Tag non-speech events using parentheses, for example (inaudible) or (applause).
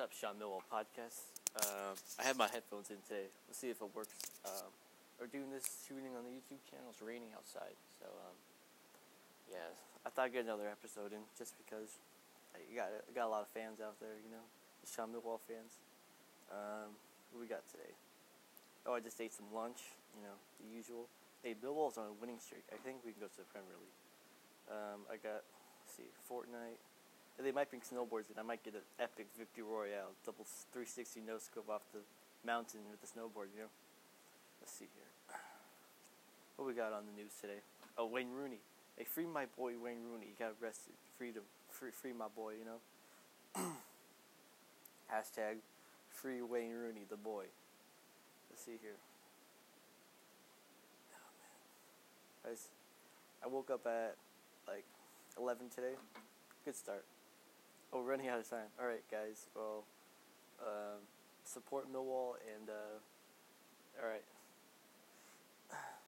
up, Sean Millwall podcast? Um, I have my headphones in today. Let's see if it works. Um, we're doing this shooting on the YouTube channel. It's raining outside, so um, yeah, I thought I'd get another episode in just because you got I got a lot of fans out there, you know, the Sean Millwall fans. Um, we got today? Oh, I just ate some lunch. You know, the usual. Hey, Millwall's on a winning streak. I think we can go to the Premier League. Um, I got let's see, Fortnite. And they might bring snowboards in. I might get an epic victory royale, double 360 no scope off the mountain with the snowboard. You know. Let's see here. What we got on the news today? Oh, Wayne Rooney. Hey, free my boy Wayne Rooney. He got arrested. Freedom. Free, free my boy. You know. (clears throat) Hashtag free Wayne Rooney, the boy. Let's see here. Oh man. Guys, I woke up at like 11 today. Good start. Oh, we're running out of time. All right, guys. Well, um, support Millwall and uh.